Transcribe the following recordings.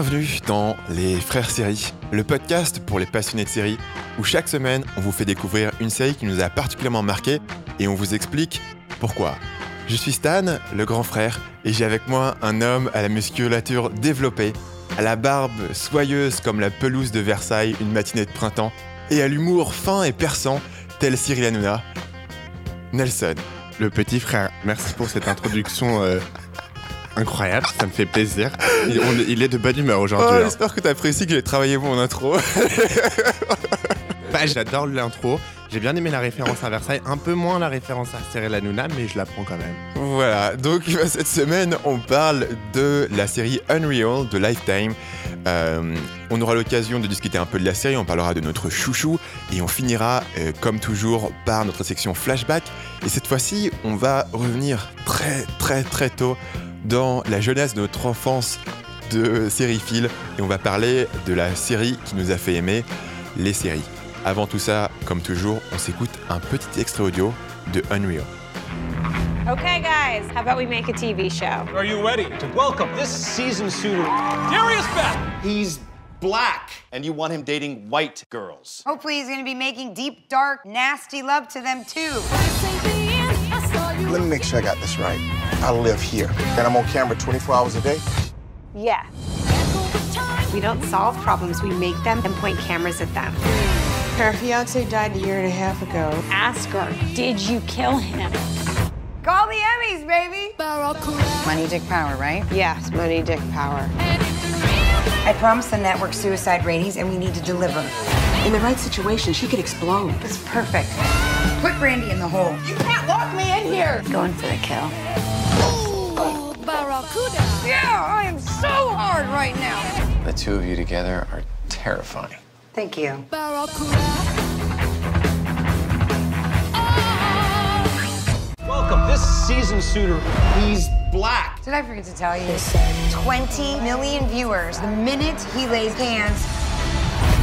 Bienvenue dans Les Frères Séries, le podcast pour les passionnés de séries, où chaque semaine on vous fait découvrir une série qui nous a particulièrement marqué et on vous explique pourquoi. Je suis Stan, le grand frère, et j'ai avec moi un homme à la musculature développée, à la barbe soyeuse comme la pelouse de Versailles une matinée de printemps, et à l'humour fin et perçant, tel Cyril Hanouna, Nelson. Le petit frère, merci pour cette introduction euh, incroyable, ça me fait plaisir. Il, on- il est de bonne humeur Oh, aujourd'hui. hein. J'espère que tu apprécies que j'ai travaillé mon intro. Bah, J'adore l'intro, j'ai bien aimé la référence à Versailles, un peu moins la référence à Cyril Hanouna, mais je la prends quand même. Voilà, donc euh, cette semaine, on parle de la série Unreal de Lifetime. Euh, on aura l'occasion de discuter un peu de la série, on parlera de notre chouchou et on finira, euh, comme toujours, par notre section flashback. Et cette fois-ci, on va revenir très très très tôt dans la jeunesse de notre enfance de sériephile et on va parler de la série qui nous a fait aimer les séries. Avant tout ça, comme toujours, on s'écoute un petit extrait audio de Unreal. Okay, guys, how about we make a TV show? Are you ready? To welcome this season suitor, Darius Beck? He's black, and you want him dating white girls. Hopefully, he's gonna be making deep, dark, nasty love to them too. Let me make sure I got this right. I live here, and I'm on camera 24 hours a day. Yeah. We don't solve problems, we make them and point cameras at them. Her fiance died a year and a half ago. Ask her, did you kill him? Call the Emmys, baby. Money, dick, power, right? Yes, money, dick, power. I promised the network suicide ratings, and we need to deliver. In the right situation, she could explode. It's perfect. Put Brandy in the hole. You can't lock me in here. Going for the kill. Yeah, I am so hard right now. The two of you together are terrifying. Thank you. Welcome this season suitor. He's black. Did I forget to tell you? 20 million viewers the minute he lays hands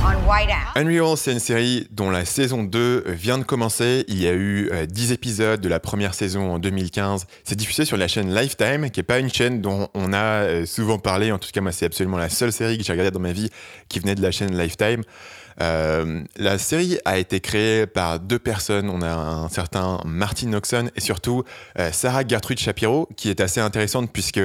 on white ass. Unreal, c'est une série dont la saison 2 vient de commencer. Il y a eu euh, 10 épisodes de la première saison en 2015. C'est diffusé sur la chaîne Lifetime, qui n'est pas une chaîne dont on a euh, souvent parlé. En tout cas, moi, c'est absolument la seule série que j'ai regardée dans ma vie qui venait de la chaîne Lifetime. Euh, la série a été créée par deux personnes. On a un certain Martin Noxon et surtout euh, Sarah Gertrude Shapiro, qui est assez intéressante puisque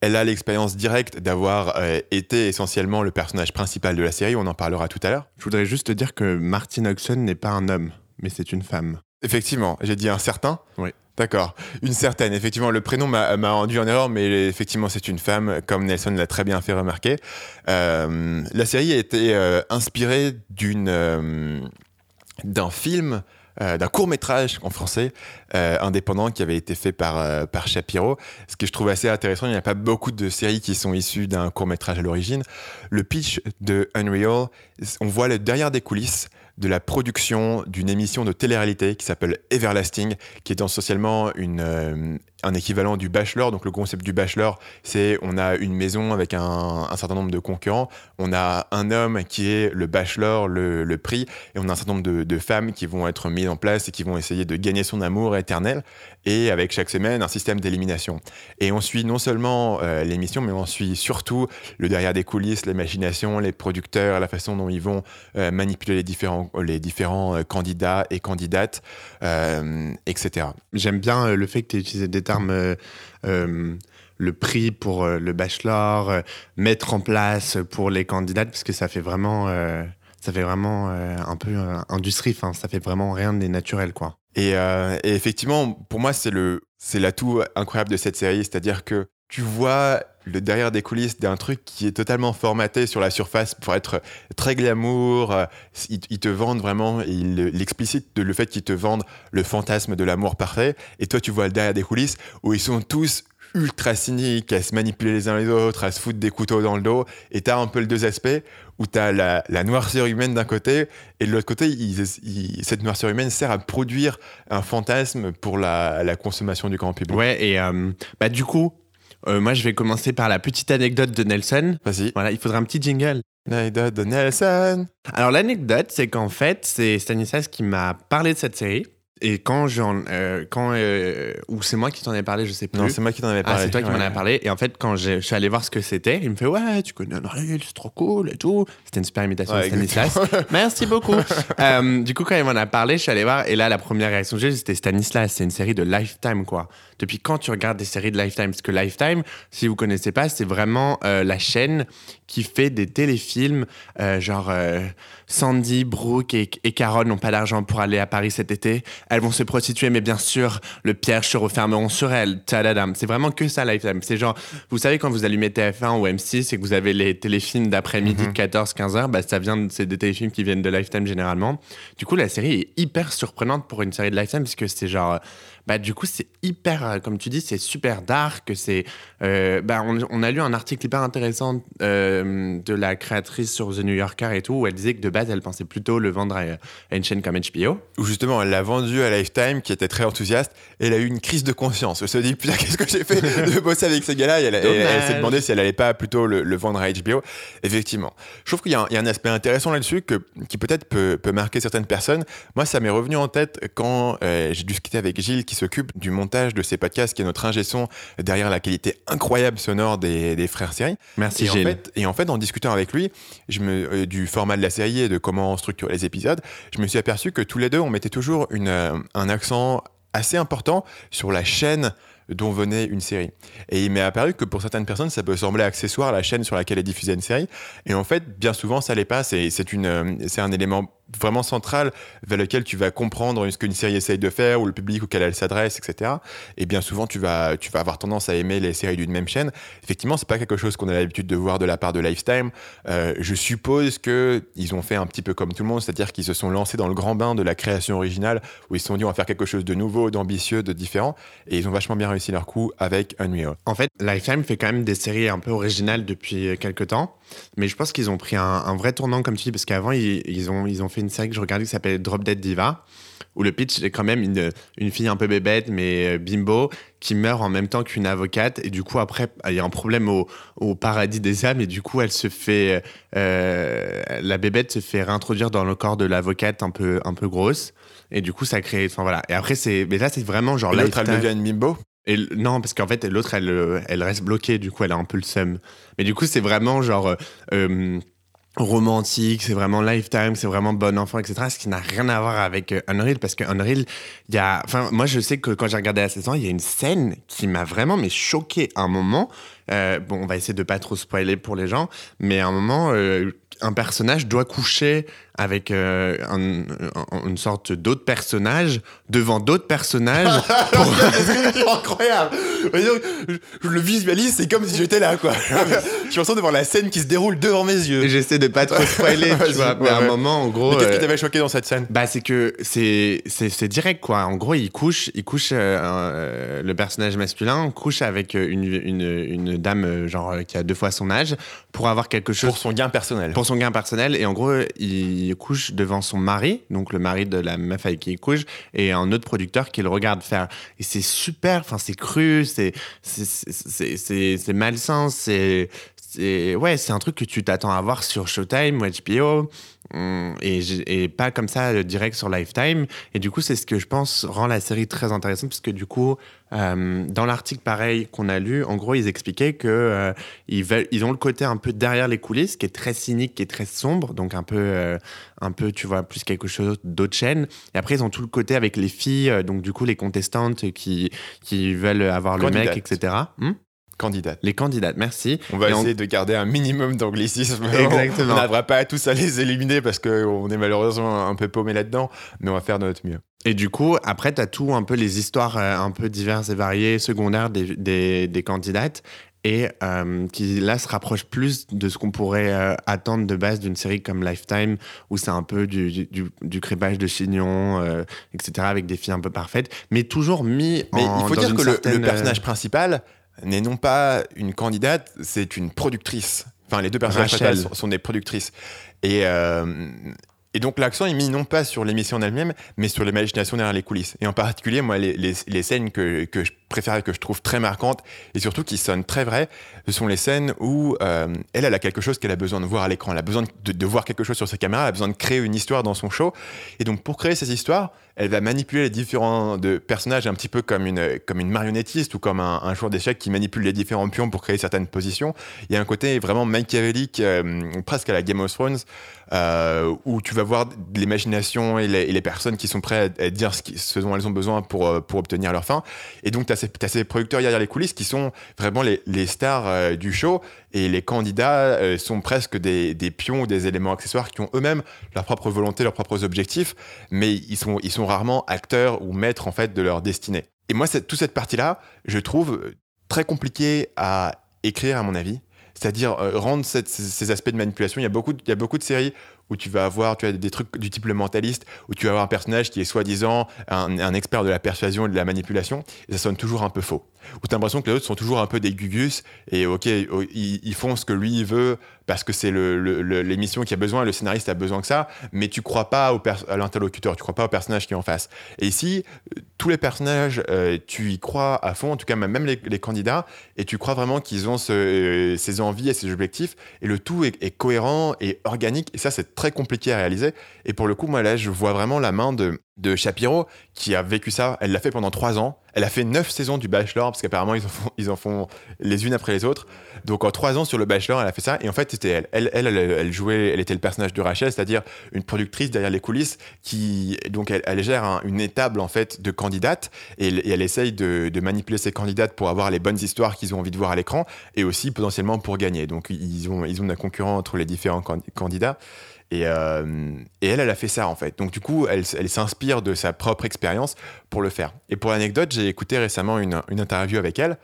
elle a l'expérience directe d'avoir euh, été essentiellement le personnage principal de la série. On en parlera tout à l'heure. Je voudrais juste te dire que Martin Oxon n'est pas un homme, mais c'est une femme. Effectivement, j'ai dit un certain. Oui. D'accord. Une certaine. Effectivement, le prénom m'a rendu en erreur, mais effectivement, c'est une femme, comme Nelson l'a très bien fait remarquer. Euh, la série a été euh, inspirée euh, d'un film. d'un court métrage en français indépendant qui avait été fait par, par Shapiro. Ce que je trouve assez intéressant, il n'y a pas beaucoup de séries qui sont issues d'un court métrage à l'origine. Le pitch de Unreal, on voit le derrière des coulisses de la production d'une émission de télé-réalité qui s'appelle Everlasting, qui est essentiellement une, euh, un équivalent du Bachelor. Donc le concept du Bachelor, c'est on a une maison avec un, certain nombre de concurrents, on a un homme qui est le Bachelor, le, prix, et on a un certain nombre de, femmes qui vont être mises en place et qui vont essayer de gagner son amour éternel, et avec chaque semaine un système d'élimination. Et on suit non seulement euh, l'émission, mais on suit surtout le derrière des coulisses, les machinations, les producteurs, la façon dont ils vont euh, manipuler les différents, les différents euh, candidats et candidates, etc. J'aime bien le fait que tu aies utilisé des termes, euh, euh, le prix pour euh, le bachelor, mettre en place pour les candidates, parce que ça fait vraiment, ça fait vraiment un peu industrie, enfin, ça fait vraiment rien de naturel, quoi. Et, et effectivement, pour moi, c'est l'atout incroyable de cette série, c'est-à-dire que tu vois le derrière des coulisses d'un truc qui est totalement formaté sur la surface pour être très glamour. euh, Ils, te vendent vraiment, et ils le fait qu'ils te vendent le fantasme de l'amour parfait. Et toi, tu vois le derrière des coulisses où ils sont tous ultra cyniques, à se manipuler les uns les autres, à se foutre des couteaux dans le dos. Et t'as un peu les deux aspects où t'as la, la noirceur humaine d'un côté et de l'autre côté, cette noirceur humaine sert à produire un fantasme pour la, la consommation du grand public. Ouais, et euh, bah, du coup, euh, moi, je vais commencer par la petite anecdote de Nelson. Vas-y. Voilà, il faudra un petit jingle. L'anecdote de Nelson. Alors l'anecdote, c'est qu'en fait, c'est Stanislas qui m'a parlé de cette série. Et quand j'en, euh, quand euh, ou c'est moi qui t'en ai parlé, je sais plus. Non, c'est moi qui t'en avais Ah, parlé. c'est toi qui m'en as parlé. Et en fait, quand je suis allé voir ce que c'était, il me fait Ouais, tu connais Unreal, c'est trop cool et tout. C'était une super imitation Ouais, de Stanislas. Merci beaucoup. Euh, du coup, quand il m'en a parlé, je suis allé voir. Et là, la première réaction que j'ai, c'était Stanislas. C'est une série de Lifetime, quoi. Depuis quand tu regardes des séries de Lifetime? Parce que Lifetime, si vous connaissez pas, c'est vraiment la chaîne qui fait des téléfilms, genre Sandy, Brooke et, et Carole n'ont pas d'argent pour aller à Paris cet été. Elles vont se prostituer, mais bien sûr, le piège se refermeront sur elles. Tadadam. C'est vraiment que ça, Lifetime. C'est genre, vous savez, quand vous allumez TF1 ou M6 et que vous avez les téléfilms d'après-midi de 14-15 heures, bah, ça vient de, c'est des téléfilms qui viennent de Lifetime généralement. Du coup, la série est hyper surprenante pour une série de Lifetime parce que c'est genre, bah, du coup, c'est hyper, euh, comme tu dis, c'est super dark. C'est, euh, bah, on, on a lu un article hyper intéressant euh, de la créatrice sur The New Yorker et tout, où elle disait que de base, elle pensait plutôt le vendre à, à une chaîne comme HBO. Où justement, elle l'a vendu à Lifetime, qui était très enthousiaste, et elle a eu une crise de conscience. Elle se dit, putain, qu'est-ce que j'ai fait de bosser avec ces gars-là? Et elle, elle- elle s'est demandé si elle allait pas plutôt le, le vendre à HBO. Effectivement. Je trouve qu'il y, a un- il y a un aspect intéressant là-dessus que, qui peut-être peut, peut marquer certaines personnes. Moi, ça m'est revenu en tête quand euh, j'ai discuté avec Gilles, qui s'occupe du montage de ces podcasts, qui est notre ingé son derrière la qualité incroyable sonore des, des frères séries. Merci, et en, fait, et en fait, en discutant avec lui, je me, euh, du format de la série et de comment structurer les épisodes, je me suis aperçu que tous les deux, on mettait toujours une, euh, un accent assez important sur la chaîne dont venait une série. Et il m'est apparu que pour certaines personnes, ça peut sembler accessoire la chaîne sur laquelle est diffusée une série. Et en fait, bien souvent, ça l'est pas. C'est c'est une, euh, c'est un élément vraiment central vers lequel tu vas comprendre ce qu'une série essaye de faire ou le public auquel elle s'adresse, etc. Et bien souvent, tu vas, tu vas avoir tendance à aimer les séries d'une même chaîne. Effectivement, c'est pas quelque chose qu'on a l'habitude de voir de la part de Lifetime. Euh, je suppose que ils ont fait un petit peu comme tout le monde, c'est-à-dire qu'ils se sont lancés dans le grand bain de la création originale, où ils se sont dit on va faire quelque chose de nouveau, d'ambitieux, de différent, et ils ont vachement bien réussi leur coup avec Unreal. En fait, Lifetime fait quand même des séries un peu originales depuis euh, quelques temps, mais je pense qu'ils ont pris un, un vrai tournant, comme tu dis, parce qu'avant, ils, ils ont, ils ont fait une série que je regardais qui s'appelle Drop Dead Diva, où le pitch est quand même une, une fille un peu bébête, mais euh, bimbo, qui meurt en même temps qu'une avocate, et du coup, après, il y a un problème au, au paradis des âmes, et du coup, elle se fait. euh, la bébête se fait réintroduire dans le corps de l'avocate un peu, un peu grosse, et du coup, ça crée. Enfin voilà. Et après, c'est. Mais là, c'est vraiment genre. L'autre, elle devient une bimbo? Et non, parce qu'en fait, l'autre, elle, euh, elle reste bloquée, du coup, elle a un peu le seum. Mais du coup, c'est vraiment genre euh, euh, romantique, c'est vraiment lifetime, c'est vraiment bon enfant, etc. Ce qui n'a rien à voir avec Unreal, parce que Unreal, il y a. Enfin, moi, je sais que quand j'ai regardé la saison, il y a une scène qui m'a vraiment mais choqué à un moment. Bon, on va essayer de pas trop spoiler pour les gens, mais à un moment, un personnage doit coucher avec euh, un- un- une sorte d'autre personnage devant d'autres personnages c'est incroyable. Je, je le visualise, c'est comme si j'étais là, quoi. je me ressens devant la scène qui se déroule devant mes yeux. J'essaie de pas trop spoiler, tu Vas-y, vois. Mais à un ouais, moment, en gros. Qu'est-ce euh, qui t'avait choqué dans cette scène? bah, c'est que c'est, c'est, direct, quoi. En gros, il couche, il couche euh, euh, le personnage masculin couche avec euh, une, une, une dame, euh, genre, euh, qui a deux fois son âge, pour avoir quelque chose. Pour son gain personnel. Pour son gain personnel. Et en gros, il couche devant son mari, donc le mari de la meuf avec qui il couche, et un autre producteur qui le regarde faire. Et c'est super, enfin, c'est cru, c'est, malsain, c'est. C'est- Ouais, c'est un truc que tu t'attends à voir sur Showtime ou HBO. hum, Et, pas comme ça euh, direct sur Lifetime. Et du coup, c'est ce que je pense rend la série très intéressante, parce que du coup, euh, dans l'article pareil qu'on a lu, en gros, ils expliquaient que euh, ils, veulent, ils ont le côté un peu derrière les coulisses, qui est très cynique, qui est très sombre, donc un peu, euh, un peu, tu vois, plus quelque chose d'autre chaîne. Et après, ils ont tout le côté avec les filles, donc du coup, les contestantes qui, qui veulent avoir le mec, etc. Hmm Candidate. les candidates, merci. On va Et essayer de garder un minimum d'anglicisme. Exactement. On n'arrivera pas à tous à les éliminer parce qu'on est malheureusement un peu paumé là-dedans, mais on va faire de notre mieux. Et du coup, après, tu as tout un peu les histoires euh, un peu diverses et variées, secondaires des, des, des candidates, et euh, qui là se rapprochent plus de ce qu'on pourrait euh, attendre de base d'une série comme Lifetime, où c'est un peu du, du, du- crépage de chignon, euh, etc., avec des filles un peu parfaites, mais toujours mis Mais en. il faut dans dire que le personnage principal n'est non pas une candidate, c'est une productrice. Enfin, les deux personnages sont, sont des productrices. Et, euh, et donc l'accent est mis non pas sur l'émission en elle-même, mais sur les machinations derrière les coulisses. Et en particulier, moi, les, les- les scènes que, que je préfère et que je trouve très marquante et surtout qui sonne très vrai, ce sont les scènes où euh, elle, elle a quelque chose qu'elle a besoin de voir à l'écran. Elle a besoin de, de, voir quelque chose sur sa caméra, elle a besoin de créer une histoire dans son show. Et donc, pour créer ces histoires, elle va manipuler les différents personnages un petit peu comme une, comme une marionnettiste ou comme un, joueur d'échecs qui manipule les différents pions pour créer certaines positions. Il y a un côté vraiment machiavélique, euh, presque à la Game of Thrones, euh, où tu vas voir l'imagination et, les, personnes qui sont prêtes à, dire ce, dont elles ont besoin pour, euh, pour obtenir leur fin. Et donc, tu as, ces producteurs derrière les coulisses qui sont vraiment les, les stars du show et les candidats euh, sont presque des, des, pions ou des éléments accessoires qui ont eux-mêmes leur propre volonté, leurs propres objectifs, mais ils sont, ils sont rarement acteurs ou maîtres en fait de leur destinée. Et moi, toute cette partie-là, je trouve très compliquée à écrire à mon avis c'est-à-dire euh, rendre ces, aspects de manipulation. Il y, a beaucoup, il y a beaucoup de séries où tu vas avoir tu as des trucs du type le mentaliste, où tu vas avoir un personnage qui est soi-disant un, un, expert de la persuasion et de la manipulation, et ça sonne toujours un peu faux. Où tu as l'impression que les autres sont toujours un peu des gugus, et ok, ils, ils font ce que lui il veut, parce que c'est l'émission qui a besoin, le scénariste a besoin que ça, mais tu crois pas au à l'interlocuteur, tu crois pas au personnage qui est en face. Et ici, tous les personnages, euh, tu y crois à fond, en tout cas même les, candidats, et tu crois vraiment qu'ils ont euh, ces envies et ces objectifs, et le tout est cohérent et organique, et ça c'est très compliqué à réaliser. Et pour le coup, moi là, je vois vraiment la main de, de Shapiro qui a vécu ça. Elle l'a fait pendant trois ans. Elle a fait neuf saisons du Bachelor parce qu'apparemment ils en font, ils en font les unes après les autres. Donc en trois ans sur le Bachelor, elle a fait ça. Et en fait, c'était elle. Elle, elle, jouait, elle était le personnage de Rachel, c'est-à-dire une productrice derrière les coulisses qui donc elle, gère un, une étable en fait de candidates et, elle essaye de, de, manipuler ces candidates pour avoir les bonnes histoires qu'ils ont envie de voir à l'écran et aussi potentiellement pour gagner. Donc ils ont ils ont un concurrent entre les différents candidats. Et, euh, et, elle, elle a fait ça en fait. Donc du coup, elle, s'inspire de sa propre expérience pour le faire. Et pour l'anecdote, j'ai écouté récemment une, une, interview avec elle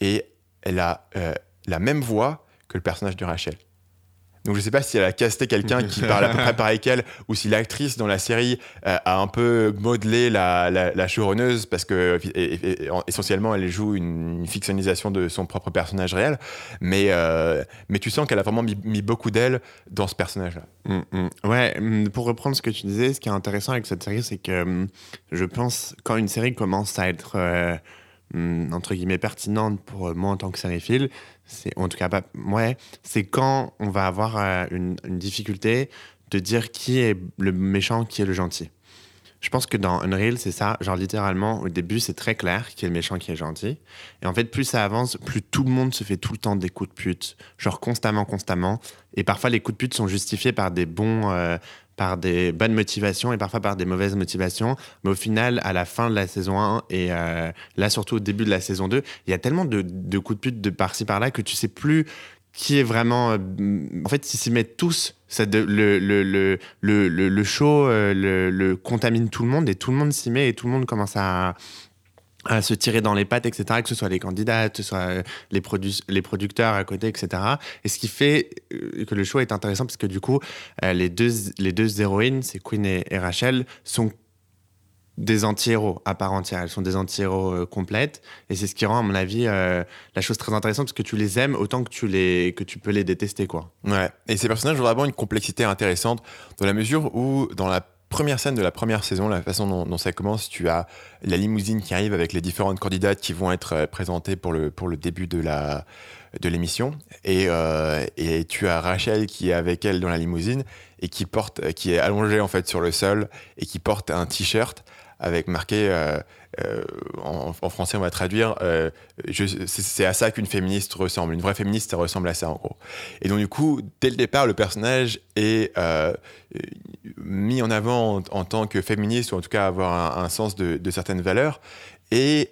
et elle a euh, la même voix que le personnage de Rachel. Donc je sais pas si elle a casté quelqu'un qui parle à peu près pareil qu'elle ou si l'actrice dans la série euh, a un peu modelé la, la, la showrunneuse parce que et, et, essentiellement elle joue une, une, fictionnalisation de son propre personnage réel. Mais, euh, mais tu sens qu'elle a vraiment mis, mis beaucoup d'elle dans ce personnage-là. Mm, mm. Ouais, pour reprendre ce que tu disais, ce qui est intéressant avec cette série, c'est que mm, je pense quand une série commence à être... Euh, entre guillemets pertinente pour moi en tant que sériephile, c'est en tout cas pas ouais c'est quand on va avoir euh, une, difficulté de dire qui est le méchant qui est le gentil. Je pense que dans Unreal c'est ça. Genre littéralement au début c'est très clair qui est le méchant qui est gentil. Et en fait plus ça avance plus tout le monde se fait tout le temps des coups de pute. Genre constamment constamment. Et parfois les coups de pute sont justifiés par des bons euh, par des bonnes motivations et parfois par des mauvaises motivations. Mais au final, à la fin de la saison 1 et euh, là surtout au début de la saison 2, il y a tellement de, de coups de pute de par-ci par-là que tu sais plus qui est vraiment... Euh, en fait, s'ils s'y mettent tous, ça de, le, le, le, le, show euh, le contamine tout le monde et tout le monde s'y met et tout le monde commence à, à se tirer dans les pattes, etc., que ce soit les candidats, que ce soit les, produ les producteurs à côté, etc. Et ce qui fait que le choix est intéressant, parce que du coup, euh, les, deux, les deux héroïnes, c'est Queen et, Rachel, sont des anti-héros à part entière. Elles sont des anti-héros euh, complètes. Et c'est ce qui rend, à mon avis, euh, la chose très intéressante, parce que tu les aimes autant que tu, les, que tu peux les détester. Quoi. Ouais. Et ces personnages ont vraiment une complexité intéressante, dans la mesure où, dans la première scène de la première saison, la façon dont, ça commence, tu as la limousine qui arrive avec les différentes candidates qui vont être présentées pour le, pour le début de la de l'émission. Et, euh, et tu as Rachel qui est avec elle dans la limousine et qui porte qui est allongée en fait sur le sol et qui porte un t-shirt avec marqué euh, euh, en, français on va traduire euh, c'est à ça qu'une féministe ressemble. Une vraie féministe ça ressemble à ça en gros. Et donc du coup dès le départ le personnage est euh, mis en avant en, tant que féministe ou en tout cas avoir un, sens de, certaines valeurs. Et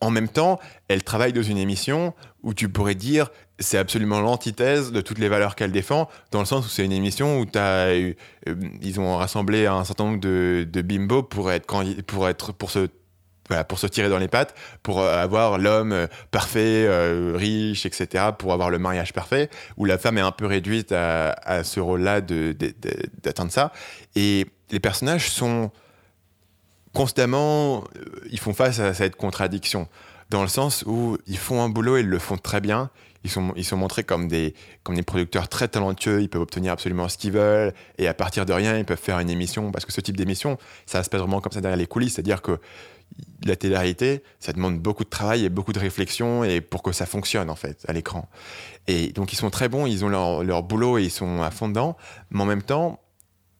en même temps elle travaille dans une émission où tu pourrais dire c'est absolument l'antithèse de toutes les valeurs qu'elle défend, dans le sens où c'est une émission où ils ont rassemblé un certain nombre de, de bimbos pour être, pour être pour se pour se tirer dans les pattes, pour avoir l'homme parfait, euh, riche, etc., pour avoir le mariage parfait, où la femme est un peu réduite à, à ce rôle-là d'atteindre ça. Et les personnages sont constamment, ils font face à cette contradiction dans le sens où ils font un boulot et ils le font très bien. Ils sont, ils sont montrés comme des, comme des producteurs très talentueux, ils peuvent obtenir absolument ce qu'ils veulent, et à partir de rien, ils peuvent faire une émission, parce que ce type d'émission, ça se passe vraiment comme ça derrière les coulisses, c'est-à-dire que la télé-réalité, ça demande beaucoup de travail et beaucoup de réflexion et pour que ça fonctionne en fait à l'écran. Et donc ils sont très bons, ils ont leur, leur boulot et ils sont à fond dedans, mais en même temps,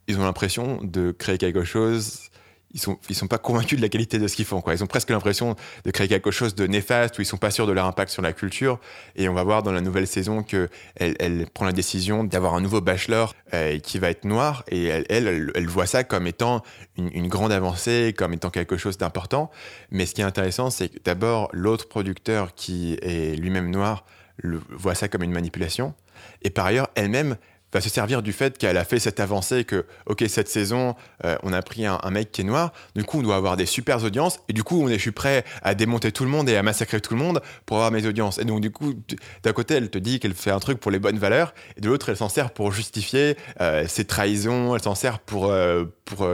ils ont l'impression de créer quelque chose ils sont, sont pas convaincus de la qualité de ce qu'ils font. Ils ont presque l'impression de créer quelque chose de néfaste où ils sont pas sûrs de leur impact sur la culture. Et on va voir dans la nouvelle saison que elle, prend la décision d'avoir un nouveau bachelor euh, qui va être noir. Et elle, elle, voit ça comme étant une, une, grande avancée, comme étant quelque chose d'important. Mais ce qui est intéressant, c'est que d'abord, l'autre producteur qui est lui-même noir le, voit ça comme une manipulation. Et par ailleurs, elle-même, va se servir du fait qu'elle a fait cette avancée que, ok, cette saison, euh, on a pris un, mec qui est noir, du coup, on doit avoir des super audiences, et du coup, on est, je suis prêt à démonter tout le monde et à massacrer tout le monde pour avoir mes audiences. Et donc, du coup, d'un côté, elle te dit qu'elle fait un truc pour les bonnes valeurs, et de l'autre, elle s'en sert pour justifier euh, ses trahisons, elle s'en sert pour, euh, pour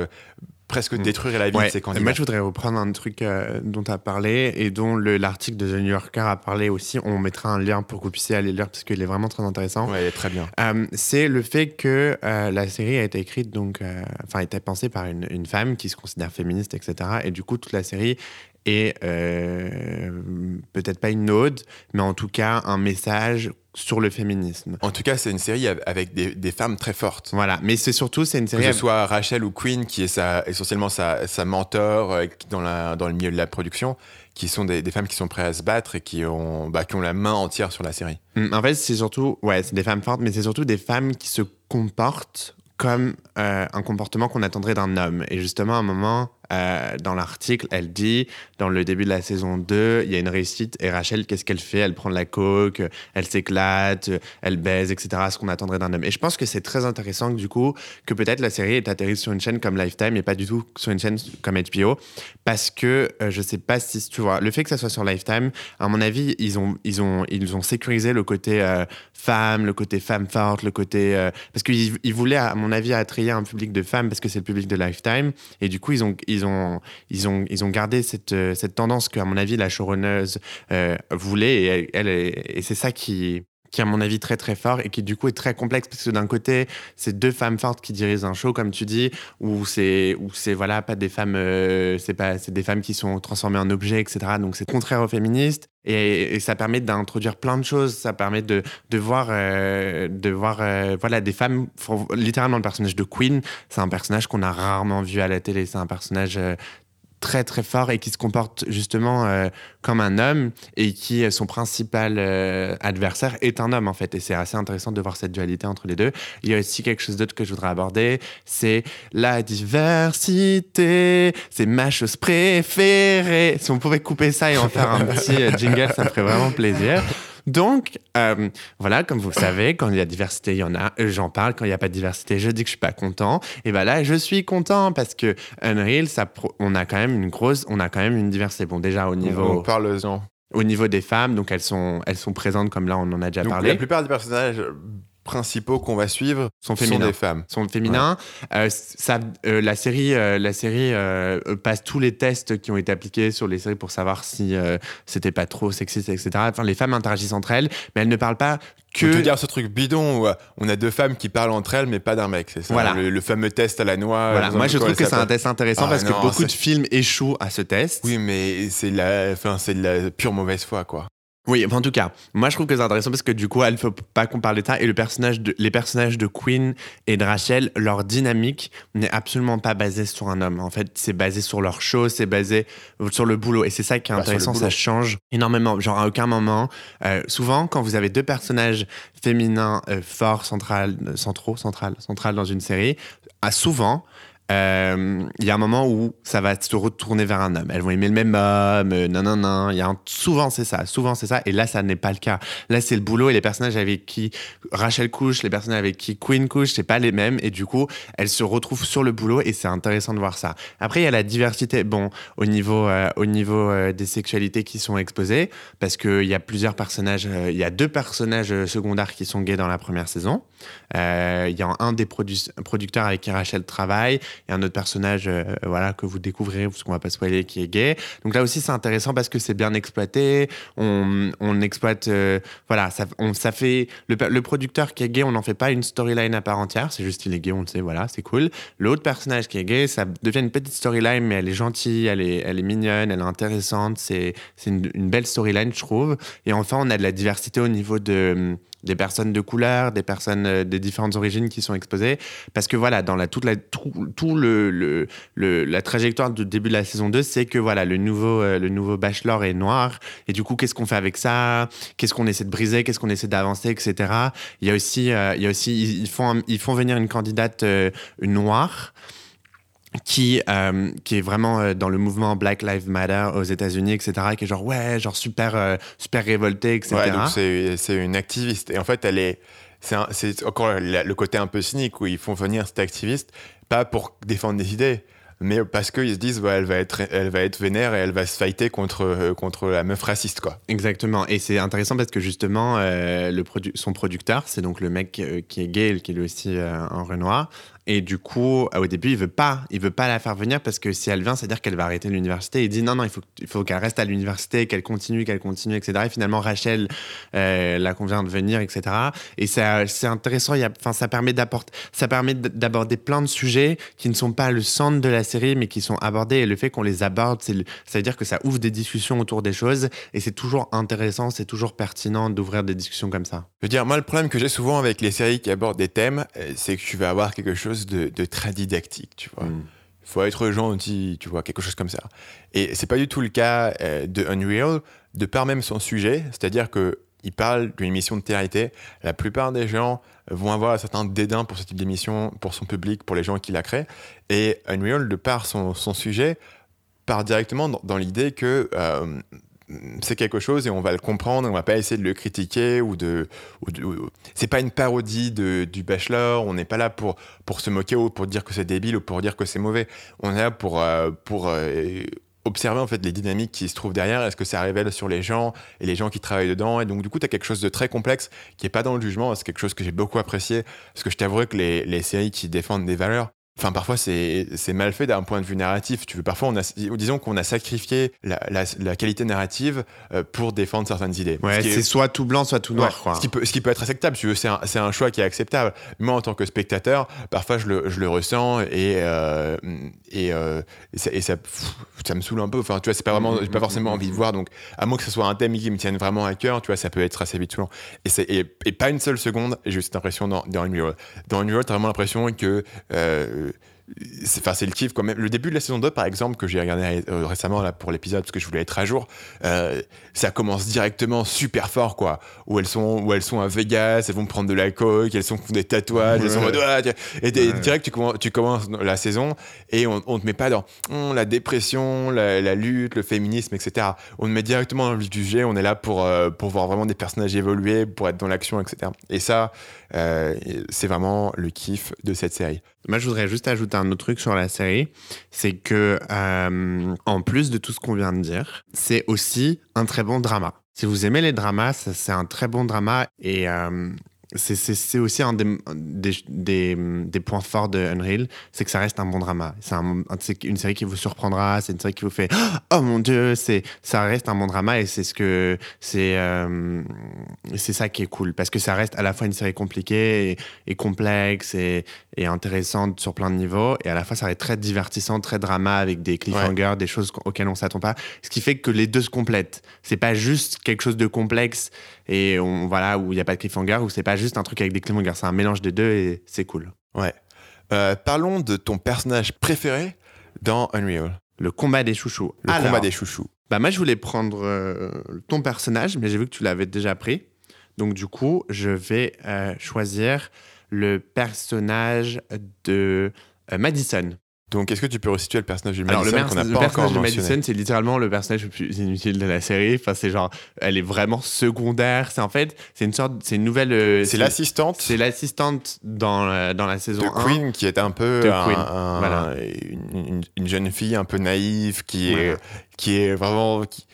presque détruire la vie ouais. de ces candidats. Moi, je voudrais reprendre un truc euh, dont tu as parlé et dont l'article de The New Yorker a parlé aussi. On mettra un lien pour que vous puissiez aller lire parce qu'il est vraiment très intéressant. Ouais, il est très bien. Euh, c'est le fait que euh, la série a été écrite, donc, enfin, a été pensée par une, une, femme qui se considère féministe, etc. Et du coup, toute la série est peut-être pas une ode, mais en tout cas un message sur le féminisme. En tout cas, c'est une série avec des, des, femmes très fortes. Voilà, mais c'est surtout c'est une série que ce soit Rachel ou Queen qui est sa, essentiellement sa, sa mentor euh, dans, la, dans le milieu de la production, qui sont des, des, femmes qui sont prêtes à se battre et qui ont, bah, qui ont la main entière sur la série. En fait, c'est surtout ouais, c'est des femmes fortes, mais c'est surtout des femmes qui se comportent comme euh, un comportement qu'on attendrait d'un homme. Et justement, à un moment, euh, dans l'article, elle dit, dans le début de la saison 2, il y a une réussite, et Rachel, qu'est-ce qu'elle fait? Elle prend de la coke, elle s'éclate, elle baise, etc., ce qu'on attendrait d'un homme. Et je pense que c'est très intéressant, du coup, que peut-être la série est atterrie sur une chaîne comme Lifetime, et pas du tout sur une chaîne comme HBO, parce que euh, je sais pas si, tu vois, le fait que ça soit sur Lifetime, à mon avis, ils ont, ils ont, ils ont sécurisé le côté euh, femme, le côté femme forte, le côté... euh, parce qu'ils ils voulaient, à mon avis, attirer un public de femmes, parce que c'est le public de Lifetime, et du coup, ils ont... ont, ils ont, ils ont gardé cette, cette tendance qu'à mon avis, la showrunneuse euh, voulait. Et, elle, et c'est ça qui, qui, à mon avis, très très fort et qui, du coup, est très complexe parce que d'un côté, c'est deux femmes fortes qui dirigent un show, comme tu dis, où c'est, c'est voilà, pas des femmes, euh, c'est pas, c'est des femmes qui sont transformées en objets, etc. Donc, c'est contraire aux féministes. Et, ça permet d'introduire plein de choses. Ça permet de, de voir, euh, de voir euh, voilà, des femmes. Littéralement, le personnage de Queen, c'est un personnage qu'on a rarement vu à la télé. C'est un personnage très très fort et qui se comporte justement euh, comme un homme et qui son principal euh, adversaire est un homme en fait. Et c'est assez intéressant de voir cette dualité entre les deux. Il y a aussi quelque chose d'autre que je voudrais aborder. C'est la diversité. C'est ma chose préférée. Si on pouvait couper ça et en faire un petit euh, jingle ça me ferait vraiment plaisir donc, euh, voilà, comme vous le savez, quand il y a diversité, il y en a, j'en parle. Quand il n'y a pas de diversité, je dis que je suis pas content. Et ben là, je suis content parce que Unreal, ça, on a quand même une grosse, on a quand même une diversité. Bon, déjà au niveau. Parle-en. Au niveau des femmes, donc elles sont, elles sont présentes comme là, on en a déjà donc, parlé. La plupart des personnages principaux qu'on va suivre sont féminins. Sont des femmes. Sont féminins. Ouais. Euh, ça, euh, la série, euh, la série passe tous les tests qui ont été appliqués sur les séries pour savoir si c'était pas trop sexiste, etc. Enfin, les femmes interagissent entre elles, mais elles ne parlent pas que. On peut dire ce truc bidon où on a deux femmes qui parlent entre elles, mais pas d'un mec. C'est ça? Voilà. Le, le, fameux test à la noix. Voilà. Moi, je trouve que c'est un test intéressant ah, parce non, que beaucoup de films échouent à ce test. Oui, mais c'est la, enfin, c'est de la pure mauvaise foi, quoi. Oui, en tout cas, moi je trouve que c'est intéressant parce que du coup, il ne faut pas qu'on parle de ça. Et le personnage de, les personnages de Queen et de Rachel, leur dynamique n'est absolument pas basée sur un homme. En fait, c'est basé sur leur show, c'est basé sur le boulot. Et c'est ça qui est bah, intéressant, ça change énormément. Genre, à aucun moment, euh, souvent, quand vous avez deux personnages féminins euh, forts, central, centraux, central, central dans une série, à souvent, il euh, y a un moment où ça va se retourner vers un homme. Elles vont aimer le même homme, euh, non, non, non. Il y a souvent c'est ça, souvent c'est ça. Et là, ça n'est pas le cas. Là, c'est le boulot et les personnages avec qui Rachel couche, les personnages avec qui Queen couche, c'est pas les mêmes. Et du coup, elles se retrouvent sur le boulot et c'est intéressant de voir ça. Après, il y a la diversité. Bon, au niveau, euh, au niveau des sexualités qui sont exposées, parce qu'il y a plusieurs personnages. Il y a deux personnages secondaires qui sont gays dans la première saison. Il y a un des produ producteurs avec qui Rachel travaille et un autre personnage, euh, voilà, que vous découvrez, parce qu'on va pas spoiler, qui est gay. Donc là aussi, c'est intéressant parce que c'est bien exploité. On, on exploite, euh, voilà, ça, on, ça fait le, producteur qui est gay, on n'en fait pas une storyline à part entière. C'est juste il est gay, on le sait, voilà, c'est cool. L'autre personnage qui est gay, ça devient une petite storyline, mais elle est gentille, elle est, elle est mignonne, elle est intéressante. C'est, une, une belle storyline, je trouve. Et enfin, on a de la diversité au niveau de des personnes de couleur, des personnes euh, de différentes origines qui sont exposées. Parce que voilà, dans la, toute tout le, le, le- la trajectoire du début de la saison 2, c'est que voilà, le nouveau, euh, le nouveau bachelor est noir. Et du coup, qu'est-ce qu'on fait avec ça? Qu'est-ce qu'on essaie de briser? Qu'est-ce qu'on essaie d'avancer, etc. Il y a aussi, euh, il y a aussi ils, font, ils font venir une candidate euh, noire qui, euh, qui est vraiment dans le mouvement Black Lives Matter aux États-Unis, etc., qui est genre, ouais, genre super, euh, super révolté, etc. Ouais, c'est une activiste. Et en fait, elle est. C'est encore la- le côté un peu cynique où ils font venir cette activiste, pas pour défendre des idées, mais parce qu'ils se disent, ouais, elle, va être, elle va être vénère et elle va se fighter contre, euh, contre la meuf raciste, quoi. Exactement. Et c'est intéressant parce que justement, euh, son producteur, c'est donc le mec euh, qui est gay, qui est lui aussi un Renoir. Et du coup, euh, au début, il veut pas, il veut pas la faire venir parce que si elle vient, c'est-à-dire qu'elle va arrêter l'université. Il dit non, non, il faut, il faut qu'elle reste à l'université, qu'elle continue, qu'elle continue, etc. Et finalement, Rachel euh, la convient de venir, etc. Et c'est intéressant. Enfin, ça permet d'apporter, ça permet d'aborder plein de sujets qui ne sont pas le centre de la série, mais qui sont abordés. Et le fait qu'on les aborde, le- ça veut dire que ça ouvre des discussions autour des choses. Et c'est toujours intéressant, c'est toujours pertinent d'ouvrir des discussions comme ça. Je veux dire, moi, le problème que j'ai souvent avec les séries qui abordent des thèmes, euh, c'est que tu vas avoir quelque chose de, de très didactique, tu vois. Mm. Il faut être gentil, tu vois, quelque chose comme ça. Et c'est pas du tout le cas euh, de Unreal, de par même son sujet, c'est-à-dire que il parle d'une émission de télé La plupart des gens vont avoir un certain dédain pour ce type d'émission, pour son public, pour les gens qui la créent. Et Unreal, de par son, son sujet, part directement dans, dans l'idée que euh, c'est quelque chose et on va le comprendre, on va pas essayer de le critiquer ou de. C'est pas une parodie de, du Bachelor, on n'est pas là pour, pour se moquer ou pour dire que c'est débile ou pour dire que c'est mauvais. On est là pour, euh, pour euh, observer en fait les dynamiques qui se trouvent derrière, est-ce que ça révèle sur les gens et les gens qui travaillent dedans? Et donc, du coup, tu as quelque chose de très complexe qui est pas dans le jugement, c'est quelque chose que j'ai beaucoup apprécié parce que je t'avouerai que les, les séries qui défendent des valeurs, Enfin, parfois, c'est mal fait d'un point de vue narratif. Tu veux, parfois, on a, disons qu'on a sacrifié la, la, la qualité narrative euh, pour défendre certaines idées. Ouais, Ce c'est soit tout blanc, soit tout noir, Ouais, quoi. Ce qui, peut, ce qui peut être acceptable, tu veux, c'est un, choix qui est acceptable. Moi, en tant que spectateur, parfois, je le, je le ressens et, euh, et, euh, et ça, et ça, pff, ça me saoule un peu. Enfin, tu vois, c'est pas vraiment, j'ai pas forcément envie de voir. Donc, à moins que ce soit un thème qui me tienne vraiment à cœur, tu vois, ça peut être assez vite saoulant. Et, et, et pas une seule seconde, j'ai eu cette impression dans, dans Unreal. Dans Unreal, t'as vraiment l'impression que. euh, c'est enfin, c'est le kiff quand même. Le début de la saison 2, par exemple, que j'ai regardé euh, récemment là, pour l'épisode parce que je voulais être à jour, euh, ça commence directement super fort, quoi. Où elles, sont, où elles sont à Vegas, elles vont prendre de la coke, elles sont, font des tatouages, elles sont en mode, Ah. Et direct, tu commences, tu commences la saison et on, on te met pas dans hum, la dépression, la, la lutte, le féminisme, etc. On te met directement dans le sujet. On est là pour, euh, pour voir vraiment des personnages évoluer, pour être dans l'action, etc. Et ça, euh, c'est vraiment le kiff de cette série. Moi, je voudrais juste ajouter un autre truc sur la série, c'est que euh, en plus de tout ce qu'on vient de dire, c'est aussi un très bon drama. Si vous aimez les dramas, c'est un très bon drama et euh, c'est- aussi un des, points forts de Unreal, c'est que ça reste un bon drama. C'est un- c'est une série qui vous surprendra, c'est une série qui vous fait oh mon dieu, ça reste un bon drama et c'est ce que c'est euh, c'est ça qui est cool parce que ça reste à la fois une série compliquée et, et complexe et, et intéressante sur plein de niveaux et à la fois ça reste très divertissant, très drama avec des cliffhangers, des choses auxquelles on s'attend pas, ce qui fait que les deux se complètent. C'est pas juste quelque chose de complexe et on voilà où il y a pas de cliffhanger ou c'est pas juste un truc avec des cliffhangers, c'est un mélange des deux et c'est cool. Ouais. Euh, parlons de ton personnage préféré dans Unreal. Le combat des chouchous. Le Alors, combat des chouchous. Bah moi je voulais prendre euh, ton personnage, mais j'ai vu que tu l'avais déjà pris. Donc du coup, je vais euh, choisir le personnage de euh, Madison. Donc, est-ce que tu peux resituer le personnage de Alors le, Madison qu'on perso- le pas personnage de Madison, c'est littéralement le personnage le plus inutile de la série. Enfin, c'est genre, elle est vraiment secondaire. C'est en fait, c'est une sorte, c'est une nouvelle. euh, C'est l'assistante? C'est l'assistante dans la, dans la saison de 1. Queen qui est un peu De un- Queen, un- voilà. une, une- une jeune fille un peu naïve qui est, qui est vraiment. qui-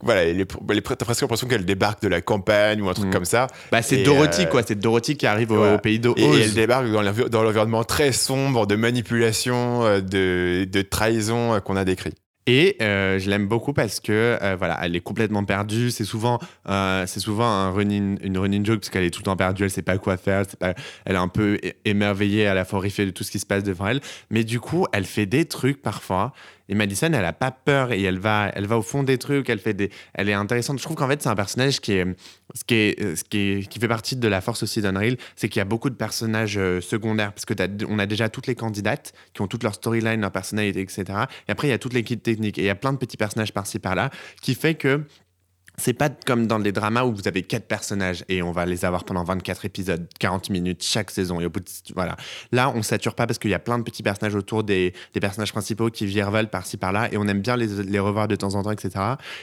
voilà, les, les, t'as presque l'impression qu'elle débarque de la campagne ou un truc Mm. comme ça. Bah, c'est Dorothy, euh, quoi. C'est Dorothy qui arrive au, pays de Et, elle débarque dans l'envi- dans l'environnement très sombre de manipulation, euh, de, de trahison euh, qu'on a décrit. Et euh, je l'aime beaucoup parce que euh, voilà, elle est complètement perdue. C'est souvent, euh, c'est souvent un running, une running joke parce qu'elle est tout le temps perdue. Elle sait pas quoi faire. Pas, elle est un peu émerveillée, à la fois horrifiée de tout ce qui se passe devant elle. Mais du coup, elle fait des trucs parfois. Et Madison, elle a pas peur et elle va, elle va au fond des trucs. Elle fait des, elle est intéressante. Je trouve qu'en fait, c'est un personnage qui est, qui est, euh, qui est, qui fait partie de la force aussi d'Unreal, c'est qu'il y a beaucoup de personnages euh, secondaires parce que on a déjà toutes les candidates qui ont toute leur storyline, leur personnalité, etc. Et après, il y a toute l'équipe technique et il y a plein de petits personnages par-ci par-là qui fait que c'est pas comme dans les dramas où vous avez quatre personnages et on va les avoir pendant 24 épisodes, 40 minutes chaque saison. Et au bout de, voilà. Là, on sature pas parce qu'il y a plein de petits personnages autour des, des personnages principaux qui virevolent par-ci par-là et on aime bien les, les revoir de temps en temps, etc.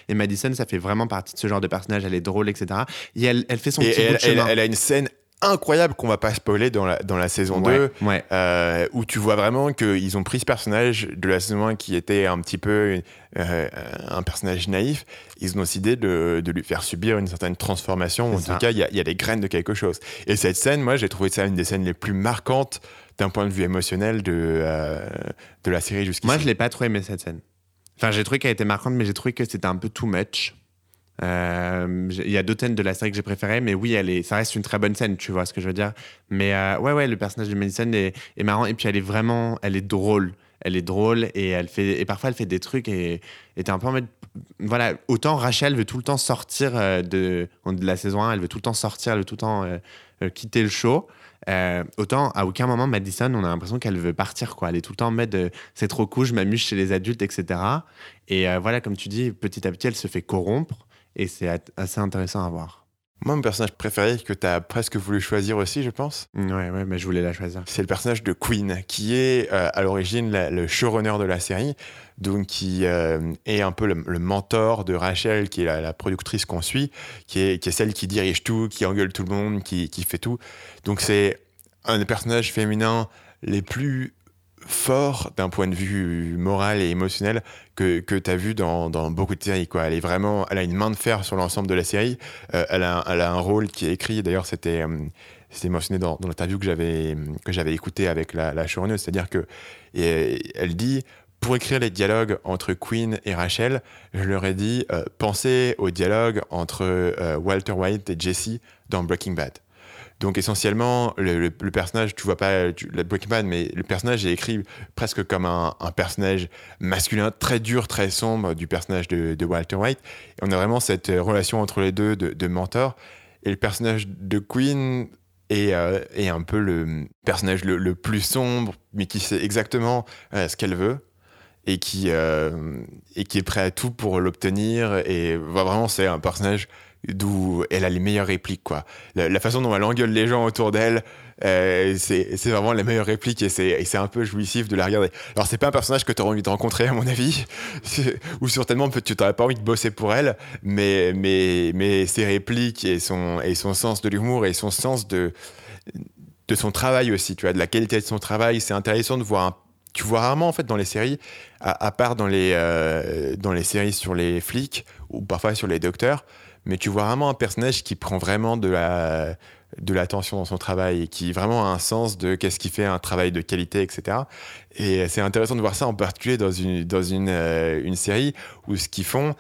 Et Madison, ça fait vraiment partie de ce genre de personnage. Elle est drôle, etc. Et elle, elle fait son Et petit bout de chemin. elle- elle a une scène incroyable qu'on va pas spoiler dans la, dans la saison Ouais, 2, ouais. euh, où tu vois vraiment qu'ils ont pris ce personnage de la saison 1 qui était un petit peu euh, un personnage naïf, ils ont décidé de, de lui faire subir une certaine transformation, en ça. tout cas il y, a- y a des graines de quelque chose. Et cette scène, moi j'ai trouvé ça une des scènes les plus marquantes d'un point de vue émotionnel de, euh, de la série jusqu'ici. Moi, je l'ai pas trop aimé cette scène. Enfin, j'ai trouvé qu'elle était marquante, mais j'ai trouvé que c'était un peu too much. Euh, Il y a d'autres scènes de la série que j'ai préférées, mais oui, ça reste une très bonne scène, tu vois ce que je veux dire. Mais euh, ouais, ouais, le personnage de Madison est, marrant et puis elle est vraiment, elle est drôle. Elle est drôle et elle fait, et parfois elle fait des trucs et t'es un peu en mode, voilà, autant Rachel veut tout le temps sortir euh, de, la saison 1, elle veut tout le temps sortir, elle veut tout le temps quitter le show. Autant à aucun moment Madison on a l'impression qu'elle veut partir quoi elle est tout le temps en mode c'est trop cool je m'amuse chez les adultes etc et voilà comme tu dis petit à petit elle se fait corrompre et c'est assez intéressant à voir. Moi, mon personnage préféré que tu as presque voulu choisir aussi, je pense, ouais ouais mais je voulais la choisir. C'est le personnage de Queen, qui est euh, à l'origine le showrunner de la série, donc qui euh, est un peu le, le mentor de Rachel, qui est la, la productrice qu'on suit, qui est, qui est celle qui dirige tout, qui engueule tout le monde, qui, qui fait tout. Donc c'est un des personnages féminins les plus forts d'un point de vue moral et émotionnel que, que tu as vu dans, dans beaucoup de séries. Quoi. Elle, est vraiment, elle a une main de fer sur l'ensemble de la série. Euh, elle, a, elle a un rôle qui est écrit, d'ailleurs c'était... euh, c'était mentionné dans, dans l'interview que j'avais écouté avec la, la c'est-à-dire que elle dit pour écrire les dialogues entre Queen et Rachel, je leur ai dit euh, pensez au dialogue entre Walter White et Jesse dans Breaking Bad. Donc essentiellement, le, personnage, tu vois pas tu- Breaking Bad, mais le personnage est écrit presque comme un, personnage masculin très dur, très sombre du personnage de, Walter White. Et on a vraiment cette euh, relation entre les deux de, mentor. Et le personnage de Queen est, euh, est un peu le personnage le, plus sombre, mais qui sait exactement euh, ce qu'elle veut et qui, et qui est prêt à tout pour l'obtenir. Et bah, vraiment, c'est un personnage d'où elle a les meilleures répliques. Quoi. La, façon dont elle engueule les gens autour d'elle, euh, c'est vraiment la meilleure réplique et c'est un peu jouissif de la regarder. Alors, c'est pas un personnage que tu aurais envie de rencontrer, à mon avis, ou certainement tu n'aurais pas envie de bosser pour elle, mais, mais, mais ses répliques et son, et son sens de l'humour et son sens de, de son travail aussi, tu vois, de la qualité de son travail, c'est intéressant de voir un tu vois rarement en fait dans les séries, à, à part dans les, euh, dans les séries sur les flics ou parfois sur les docteurs, mais tu vois vraiment un personnage qui prend vraiment de la de l'attention dans son travail et qui vraiment a un sens de qu'est-ce qui fait un travail de qualité, etc. Et c'est intéressant de voir ça en particulier dans une, dans une, euh, une série où ce qu'ils font,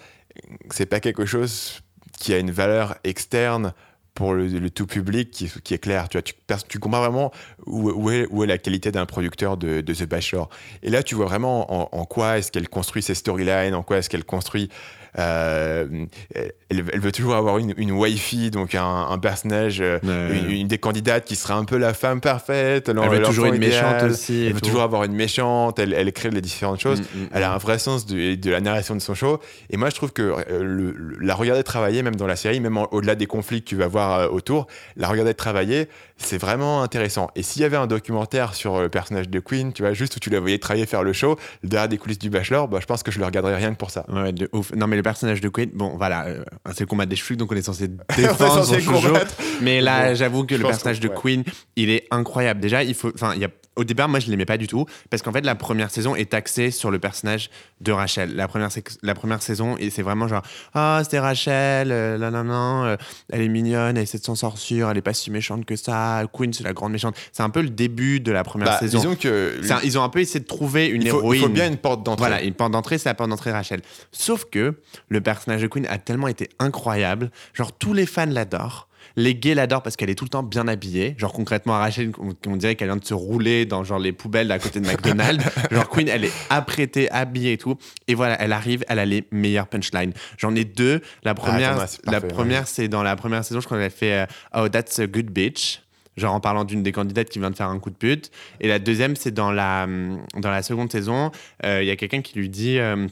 c'est pas quelque chose qui a une valeur externe pour le, tout public qui, qui est clair. Tu, vois, tu, tu comprends vraiment où, est, où est la qualité d'un producteur de, de The Bachelor. Et là, tu vois vraiment en, en quoi est-ce qu'elle construit ses storylines, en quoi est-ce qu'elle construit. Euh, elle, elle veut toujours avoir une, une wifi, donc un, un personnage, euh, Ouais. une, une des candidates qui sera un peu la femme parfaite. Elle veut toujours une méchante aussi Elle veut tout. toujours avoir une méchante. Elle, elle crée les différentes choses. Mm, mm, Elle a un vrai sens de, de la narration de son show. Et moi, je trouve que euh, le- le- la regarder travailler, même dans la série, même au-delà des conflits que tu vas voir autour, la regarder travailler, c'est vraiment intéressant. Et s'il y avait un documentaire sur le personnage de Queen, tu vois, juste où tu la voyais travailler, faire le show, derrière des coulisses du Bachelor, bah, je pense que je le regarderais rien que pour ça. Ouais, de ouf. Non, mais le personnage de Queen, bon, voilà, euh, c'est le combat des cheveux, donc on est censé défendre son shoujo. Mais là, j'avoue que je le personnage que- de ouais. Queen, il est incroyable. Déjà, il faut, enfin, il y a, au départ, moi, je l'aimais pas du tout parce qu'en fait, la première saison est axée sur le personnage de Rachel. La première, la première saison, et c'est vraiment genre ah c'était Rachel, euh, là non non, euh, elle est mignonne, elle essaie de s'en sortir, elle est pas si méchante que ça. Queen, c'est la grande méchante. C'est un peu le début de la première Bah, saison. disons que C'est un- ils ont un peu essayé de trouver une il faut, il héroïne. faut bien une porte d'entrée. Voilà, une porte d'entrée, c'est la porte d'entrée Rachel. Sauf que le personnage de Queen a tellement été incroyable. Genre, tous les fans l'adorent. Les gays l'adorent parce qu'elle est tout le temps bien habillée. Genre, concrètement, Rachel, on, on dirait qu'elle vient de se rouler dans genre les poubelles à côté de McDonald's. genre, Queen, elle est apprêtée, habillée et tout. Et voilà, elle arrive, elle a les meilleures punchlines. J'en ai deux. La première, Thomas, c'est la parfait, première c'est dans la première saison, je crois qu'elle a fait euh, Oh, that's a good bitch. Genre en parlant d'une des candidates qui vient de faire un coup de pute. Et la deuxième, c'est dans la, hum, dans la seconde saison. euh, Il y a quelqu'un qui lui dit euh,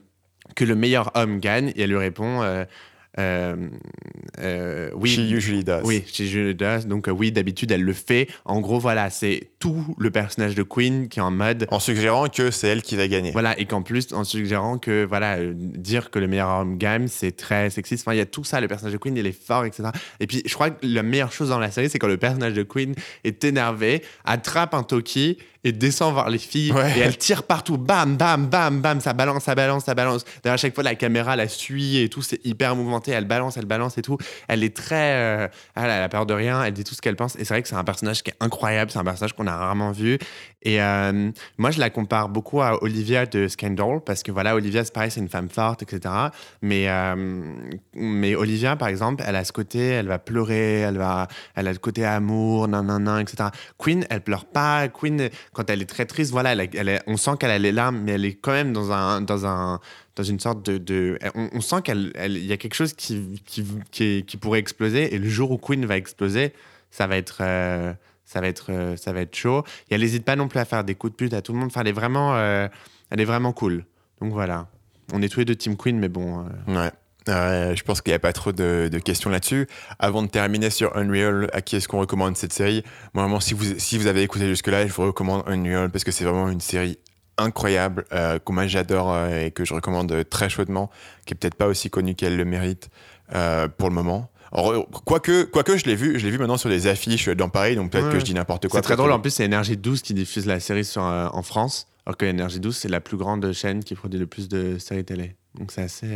que le meilleur homme gagne. Et elle lui répond euh, Oui. She usually does. Oui, she usually does. Donc, euh, oui, d'habitude, elle le fait. En gros, voilà, c'est tout le personnage de Queen qui est en mode. En suggérant que c'est elle qui va gagner. Voilà, et qu'en plus, en suggérant que, voilà, euh, dire que le meilleur homme gagne, c'est très sexiste. Enfin, il y a tout ça, le personnage de Queen, il est fort, etc. Et puis, je crois que la meilleure chose dans la série, c'est quand le personnage de Queen est énervé, attrape un Toki et descend voir les filles, Ouais. et elle tire partout, bam, bam, bam, bam, ça balance, ça balance, ça balance. D'ailleurs, à chaque fois, la caméra la suit et tout, c'est hyper mouvementé, elle balance, elle balance et tout. Elle est très. euh, elle a peur de rien, elle dit tout ce qu'elle pense. Et c'est vrai que c'est un personnage qui est incroyable, c'est un personnage qu'on a rarement vu. Et euh, moi, je la compare beaucoup à Olivia de Scandal, parce que voilà, Olivia, c'est pareil, c'est une femme forte, etc. Mais, euh, mais Olivia, par exemple, elle a ce côté, elle va pleurer, elle, va, elle a le côté amour, nan, nan, nan, etc. Queen, elle pleure pas. Queen, quand elle est très triste, voilà, elle on sent qu'elle a les larmes, mais elle est quand même dans un. Dans un dans une sorte de, on, sent qu'elle elle- il y a quelque chose qui, qui, qui, pourrait exploser et le jour où Queen va exploser ça va être euh, ça va être euh, ça va être chaud et elle n'hésite pas non plus à faire des coups de pute à tout le monde enfin elle est vraiment euh, elle est vraiment cool donc voilà on est tous les deux Team Queen mais bon Ouais. Euh, je pense qu'il n'y a pas trop de, de questions là-dessus. Avant de terminer sur Unreal, à qui est-ce qu'on recommande cette série? Moi, vraiment, si vous, si vous avez écouté jusque-là, je vous recommande Unreal parce que c'est vraiment une série incroyable euh, que moi j'adore euh, et que je recommande euh, très chaudement, qui est peut-être pas aussi connue qu'elle le mérite euh, pour le moment. Quoique, quoique je l'ai vu, je l'ai vu maintenant sur des affiches dans Paris, donc peut-être Ouais. que je dis n'importe quoi. c'est très drôle que- en plus c'est Énergie 12 qui diffuse la série sur, en France alors que Énergie 12 c'est la plus grande chaîne qui produit le plus de séries télé donc c'est assez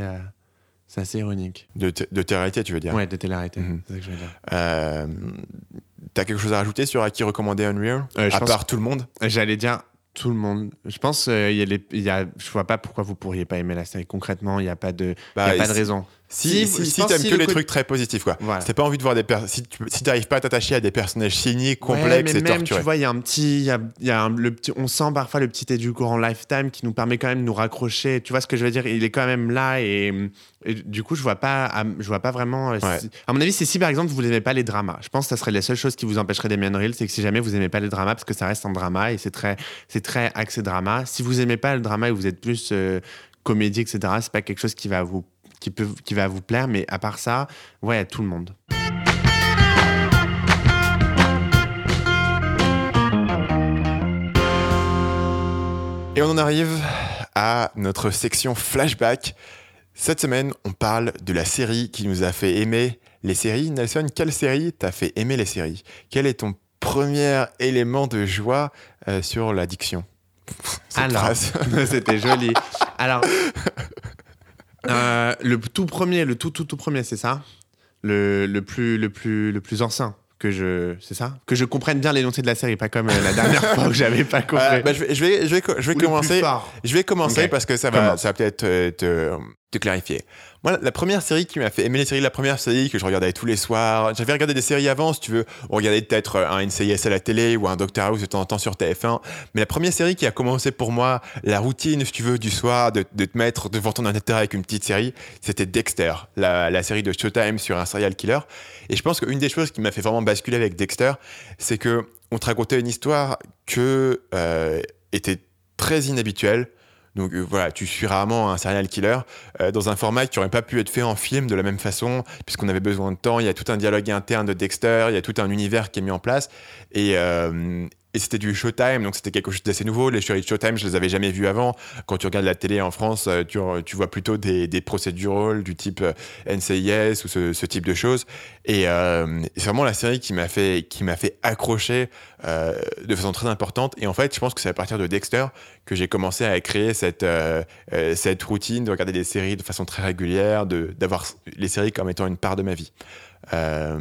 c'est assez ironique De, de télé-réalité, tu veux dire? Ouais de télé-réalité Mhm. c'est ça que je veux dire Euh, T'as quelque chose à rajouter sur à qui recommander Unreal? Euh, À pense- part tout le monde? J'allais dire tout le monde. Je pense euh, il y a les, il y a, je vois pas pourquoi vous pourriez pas aimer la série. Concrètement, il y a pas de, Bah, il y a pas de si- raison. Si, Si, si, t'aimes si que le les trucs très positifs, quoi. Voilà. Si t'as pas envie de voir des si tu si t'arrives pas à t'attacher à des personnages signés, Ouais, complexes mais et même, torturés. tu vois, il y a un petit, il y a, il y a un- le petit, on sent parfois le petit édulcorant lifetime qui nous permet quand même de nous raccrocher. Tu vois ce que je veux dire? Il est quand même là et, et du coup, je vois pas, à- je vois pas vraiment. euh, Ouais. à mon avis, c'est si par exemple vous n'aimez pas les dramas. Je pense que ça serait la seule chose qui vous empêcherait d'aimer Unreal, c'est que si jamais vous aimez pas les dramas, parce que ça reste un drama et c'est très, c'est très axé drama. Si vous aimez pas le drama et vous êtes plus euh, comédie, etc., c'est pas quelque chose qui va vous, qui peut, qui va vous plaire. Mais à part ça, ouais, tout le monde. Et on en arrive à notre section flashback. Cette semaine, on parle de la série qui nous a fait aimer les séries. Nelson, quelle série t'a fait aimer les séries? Quel est ton premier élément de joie euh, sur l'addiction? Alors, c'était joli. Alors, euh, le tout premier, le tout tout tout premier, c'est ça? Le, le plus le plus le plus ancien que je, c'est ça? Que je comprenne bien l'énoncé de la série, pas comme euh, la dernière fois où j'avais pas compris. Euh, bah, je vais, je vais, je vais, je vais commencer. Je vais commencer parce que ça va, ça va peut-être te, te clarifier. Moi, la première série qui m'a fait aimer les séries, la première série que je regardais tous les soirs, j'avais regardé des séries avant, si tu veux, on regardait peut-être euh, un NCIS à la télé ou un Doctor House de temps en temps sur TF1. Mais la première série qui a commencé pour moi, la routine, si tu veux, du soir, de, te mettre devant ton ordinateur avec une petite série, c'était Dexter, la, la série de Showtime sur un serial killer. Et je pense qu'une des choses qui m'a fait vraiment basculer avec Dexter, c'est que on te racontait une histoire que euh, était très inhabituelle. Donc euh, voilà, tu suis rarement un serial killer euh, dans un format qui n'aurait pas pu être fait en film de la même façon, puisqu'on avait besoin de temps. Il y a tout un dialogue interne de Dexter, il y a tout un univers qui est mis en place. Et, euh, et c'était du Showtime, donc c'était quelque chose d'assez nouveau. Les séries de Showtime, je les avais jamais vues avant. Quand tu regardes la télé en France, euh, tu, tu vois plutôt des, des procédurals du type euh, NCIS ou ce, ce type de choses. Et euh, c'est vraiment la série qui m'a fait, fait accrocher euh, de façon très importante. Et en fait, je pense que c'est à partir de Dexter que j'ai commencé à créer cette, euh, euh, cette routine de regarder des séries de façon très régulière, d'avoir les séries comme étant une part de ma vie. Euh,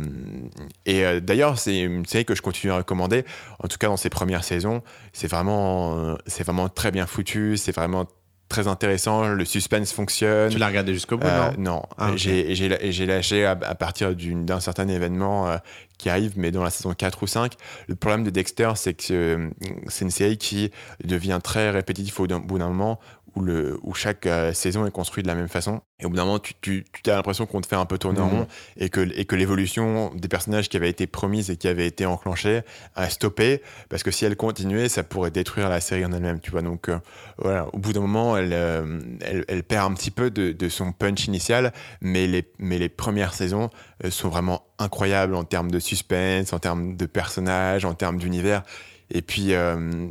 et euh, d'ailleurs, c'est une série que je continue à recommander. En tout cas, dans ses premières saisons, c'est vraiment, euh, c'est vraiment très bien foutu. C'est vraiment très intéressant. Le suspense fonctionne. Tu l'as regardé jusqu'au bout, Euh, non? non, Ah, j'ai lâché à, à partir d'un certain événement qui arrive, mais dans la saison 4 ou 5. Le problème de Dexter, c'est que c'est une série qui devient très répétitive au bout d'un moment, où, le, où chaque euh, saison est construite de la même façon. Et au bout d'un moment, tu, tu, tu as l'impression qu'on te fait un peu tourner en rond et que, et que l'évolution des personnages qui avaient été promises et qui avaient été enclenchées a stoppé, parce que si elle continuait, ça pourrait détruire la série en elle-même, tu vois. Donc euh, voilà, au bout d'un moment, elle, euh, elle, elle perd un petit peu de, de son punch initial, mais les, mais les premières saisons sont vraiment incroyables en termes de suspense, en termes de personnages, en termes d'univers. Et puis, euh,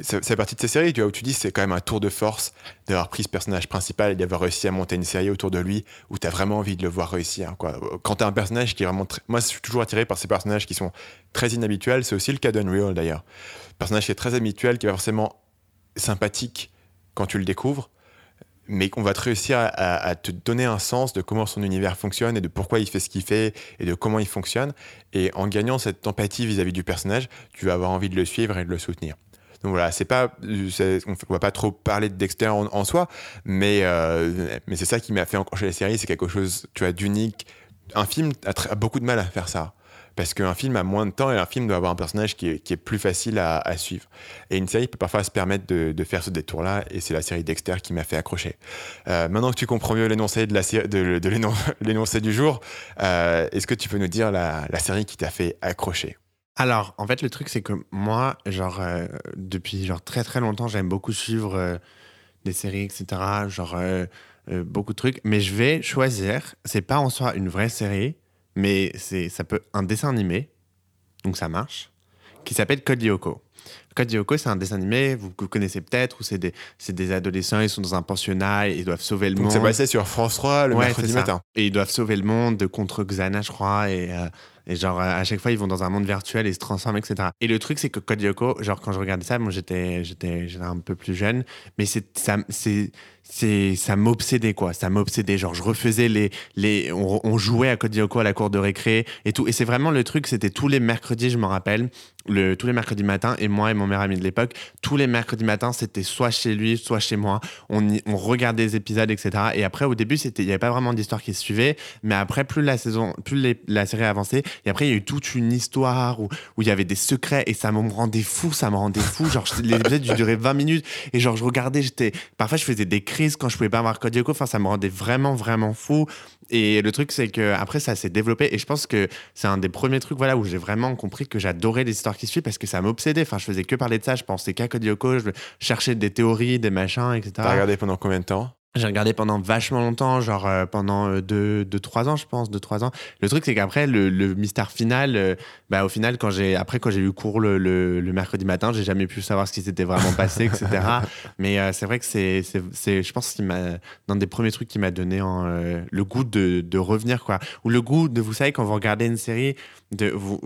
c'est partie de ces séries tu vois, où tu dis c'est quand même un tour de force d'avoir pris ce personnage principal et d'avoir réussi à monter une série autour de lui où tu as vraiment envie de le voir réussir. Quand tu as un personnage qui est vraiment. très- Moi, je suis toujours attiré par ces personnages qui sont très inhabituels. C'est aussi le cas d'Unreal d'ailleurs. Personnage qui est très habituel, qui est forcément sympathique quand tu le découvres, mais qu'on va te réussir à te donner un sens de comment son univers fonctionne et de pourquoi il fait ce qu'il fait et de comment il fonctionne. Et en gagnant cette empathie vis-à-vis du personnage, tu vas avoir envie de le suivre et de le soutenir. Donc voilà, c'est pas, on va pas trop parler de Dexter en, soi, mais, euh, mais c'est ça qui m'a fait enclencher la série. C'est quelque chose, tu vois, d'unique. Un film a, beaucoup de mal à faire ça. Parce qu'un film a moins de temps et un film doit avoir un personnage qui est, plus facile à, suivre. Et une série peut parfois se permettre de, faire ce détour-là, et c'est la série Dexter qui m'a fait accrocher. Euh, maintenant que tu comprends mieux l'énoncé de l'énoncé du jour, euh, est-ce que tu peux nous dire la série qui t'a fait accrocher? Alors, en fait, le truc, c'est que moi, genre, euh, depuis genre très très longtemps, j'aime beaucoup suivre euh, des séries, etc. Genre, euh, beaucoup de trucs. Mais je vais choisir, c'est pas en soi une vraie série, mais c'est ça peut un dessin animé, donc ça marche, qui s'appelle Code Lyoko. Code Lyoko, c'est un dessin animé, vous, vous connaissez peut-être, où c'est des, c'est des adolescents, ils sont dans un pensionnat, et ils doivent sauver le Donc monde. ça passait sur France 3 le Ouais, mercredi c'est matin. Et ils doivent sauver le monde de contre Xana, je crois. Et, et genre, à chaque fois, ils vont dans un monde virtuel et se transforment, etc. Et le truc, c'est que Code Lyoko, genre, quand je regardais ça, moi, j'étais, j'étais, j'étais un peu plus jeune. Mais c'est, ça, c'est, c'est, ça m'obsédait, quoi. Ça m'obsédait. Genre, je refaisais les. les on, jouait à Code Lyoko à la cour de récré et tout. Et c'est vraiment le truc, c'était tous les mercredis, je me rappelle, le, tous les mercredis matins, et moi et mon meilleur ami de l'époque, tous les mercredis matins, c'était soit chez lui, soit chez moi. On, on regardait des épisodes, etc. Et après, au début, il n'y avait pas vraiment d'histoire qui se suivait. Mais après, plus la saison, plus les- la série avançait, et après, il y a eu toute une histoire où, où il y avait des secrets, et ça me rendait fou, ça me rendait fou. Genre, les épisodes duraient 20 minutes, et genre, je regardais, j'étais, parfois, je faisais des crises quand je pouvais pas voir Code Lyoko. Enfin, ça me rendait vraiment, vraiment fou. Et le truc, c'est que après, ça s'est développé, et je pense que c'est un des premiers trucs, voilà, où j'ai vraiment compris que j'adorais les histoires qui suivent parce que ça m'obsédait. Enfin, je faisais que parler de ça, je pensais qu'à Code Lyoko, je cherchais des théories, des machins, etc. T'as regardé pendant combien de temps? J'ai regardé pendant vachement longtemps, genre euh, pendant 2-3 deux, deux, trois ans, je pense, 2-3 ans. Le truc, c'est qu'après, le, le mystère final, euh, bah, au final, quand j'ai, après, quand j'ai eu cours le, le, le mercredi matin, j'ai jamais pu savoir ce qui s'était vraiment passé, etc. Mais euh, c'est vrai que c'est, c'est, c'est, je pense, que c'est un des premiers trucs qui m'a donné en, euh, le goût de, de revenir, quoi. Ou le goût de, vous savez, quand vous regardez une série, de, vous,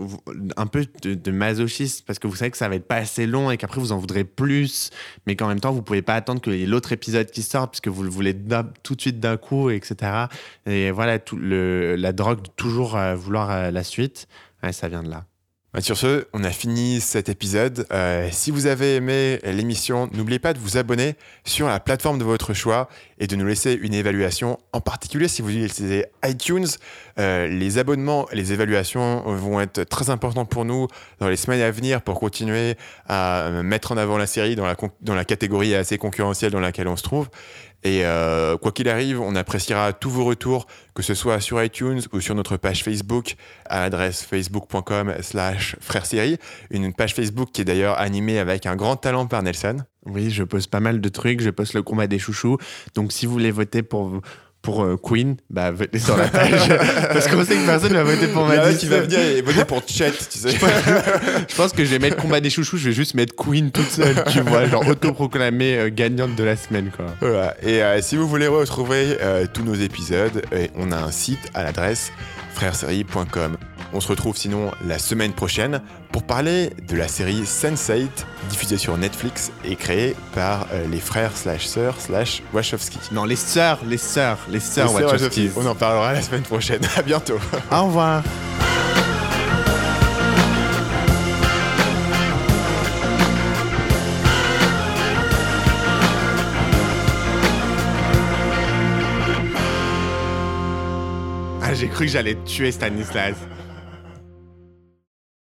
un peu de, de masochisme, parce que vous savez que ça va être pas assez long et qu'après, vous en voudrez plus, mais qu'en même temps, vous pouvez pas attendre ait l'autre épisode qui sorte, puisque vous le voulez tout de suite d'un coup, etc. Et voilà, le, la drogue de toujours euh, vouloir euh, la suite, ça vient de là. Bah, Sur ce, on a fini cet épisode. Euh, si vous avez aimé l'émission, n'oubliez pas de vous abonner sur la plateforme de votre choix et de nous laisser une évaluation. En particulier, si vous utilisez iTunes, euh, les abonnements et les évaluations vont être très importants pour nous dans les semaines à venir pour continuer à mettre en avant la série dans la, con- dans la catégorie assez concurrentielle dans laquelle on se trouve. Et euh, quoi qu'il arrive, on appréciera tous vos retours, que ce soit sur iTunes ou sur notre page Facebook à l'adresse facebook.com slash frère série, une page Facebook qui est d'ailleurs animée avec un grand talent par Nelson. Oui, je poste pas mal de trucs, je poste le combat des chouchous. Donc si vous voulez voter pour, pour euh, Queen, bah votez sur la page. Parce qu'on sait que personne va voter pour Madison. qui va venir et voter pour Chet, tu sais. Je pense que je vais mettre combat des chouchous, je vais juste mettre Queen toute seule, tu vois, genre autoproclamée euh, gagnante de la semaine, quoi. Voilà. Et euh, si vous voulez retrouver tous nos épisodes, on a un site à l'adresse frèresérie.com. On se retrouve sinon la semaine prochaine pour parler de la série Sense8 diffusée sur Netflix et créée par euh, les frères slash sœurs slash Wachowski. Non, les sœurs, les sœurs, les sœurs. Wachowski. On en parlera la semaine prochaine. À bientôt. Au revoir. Ah, j'ai cru que j'allais tuer Stanislas.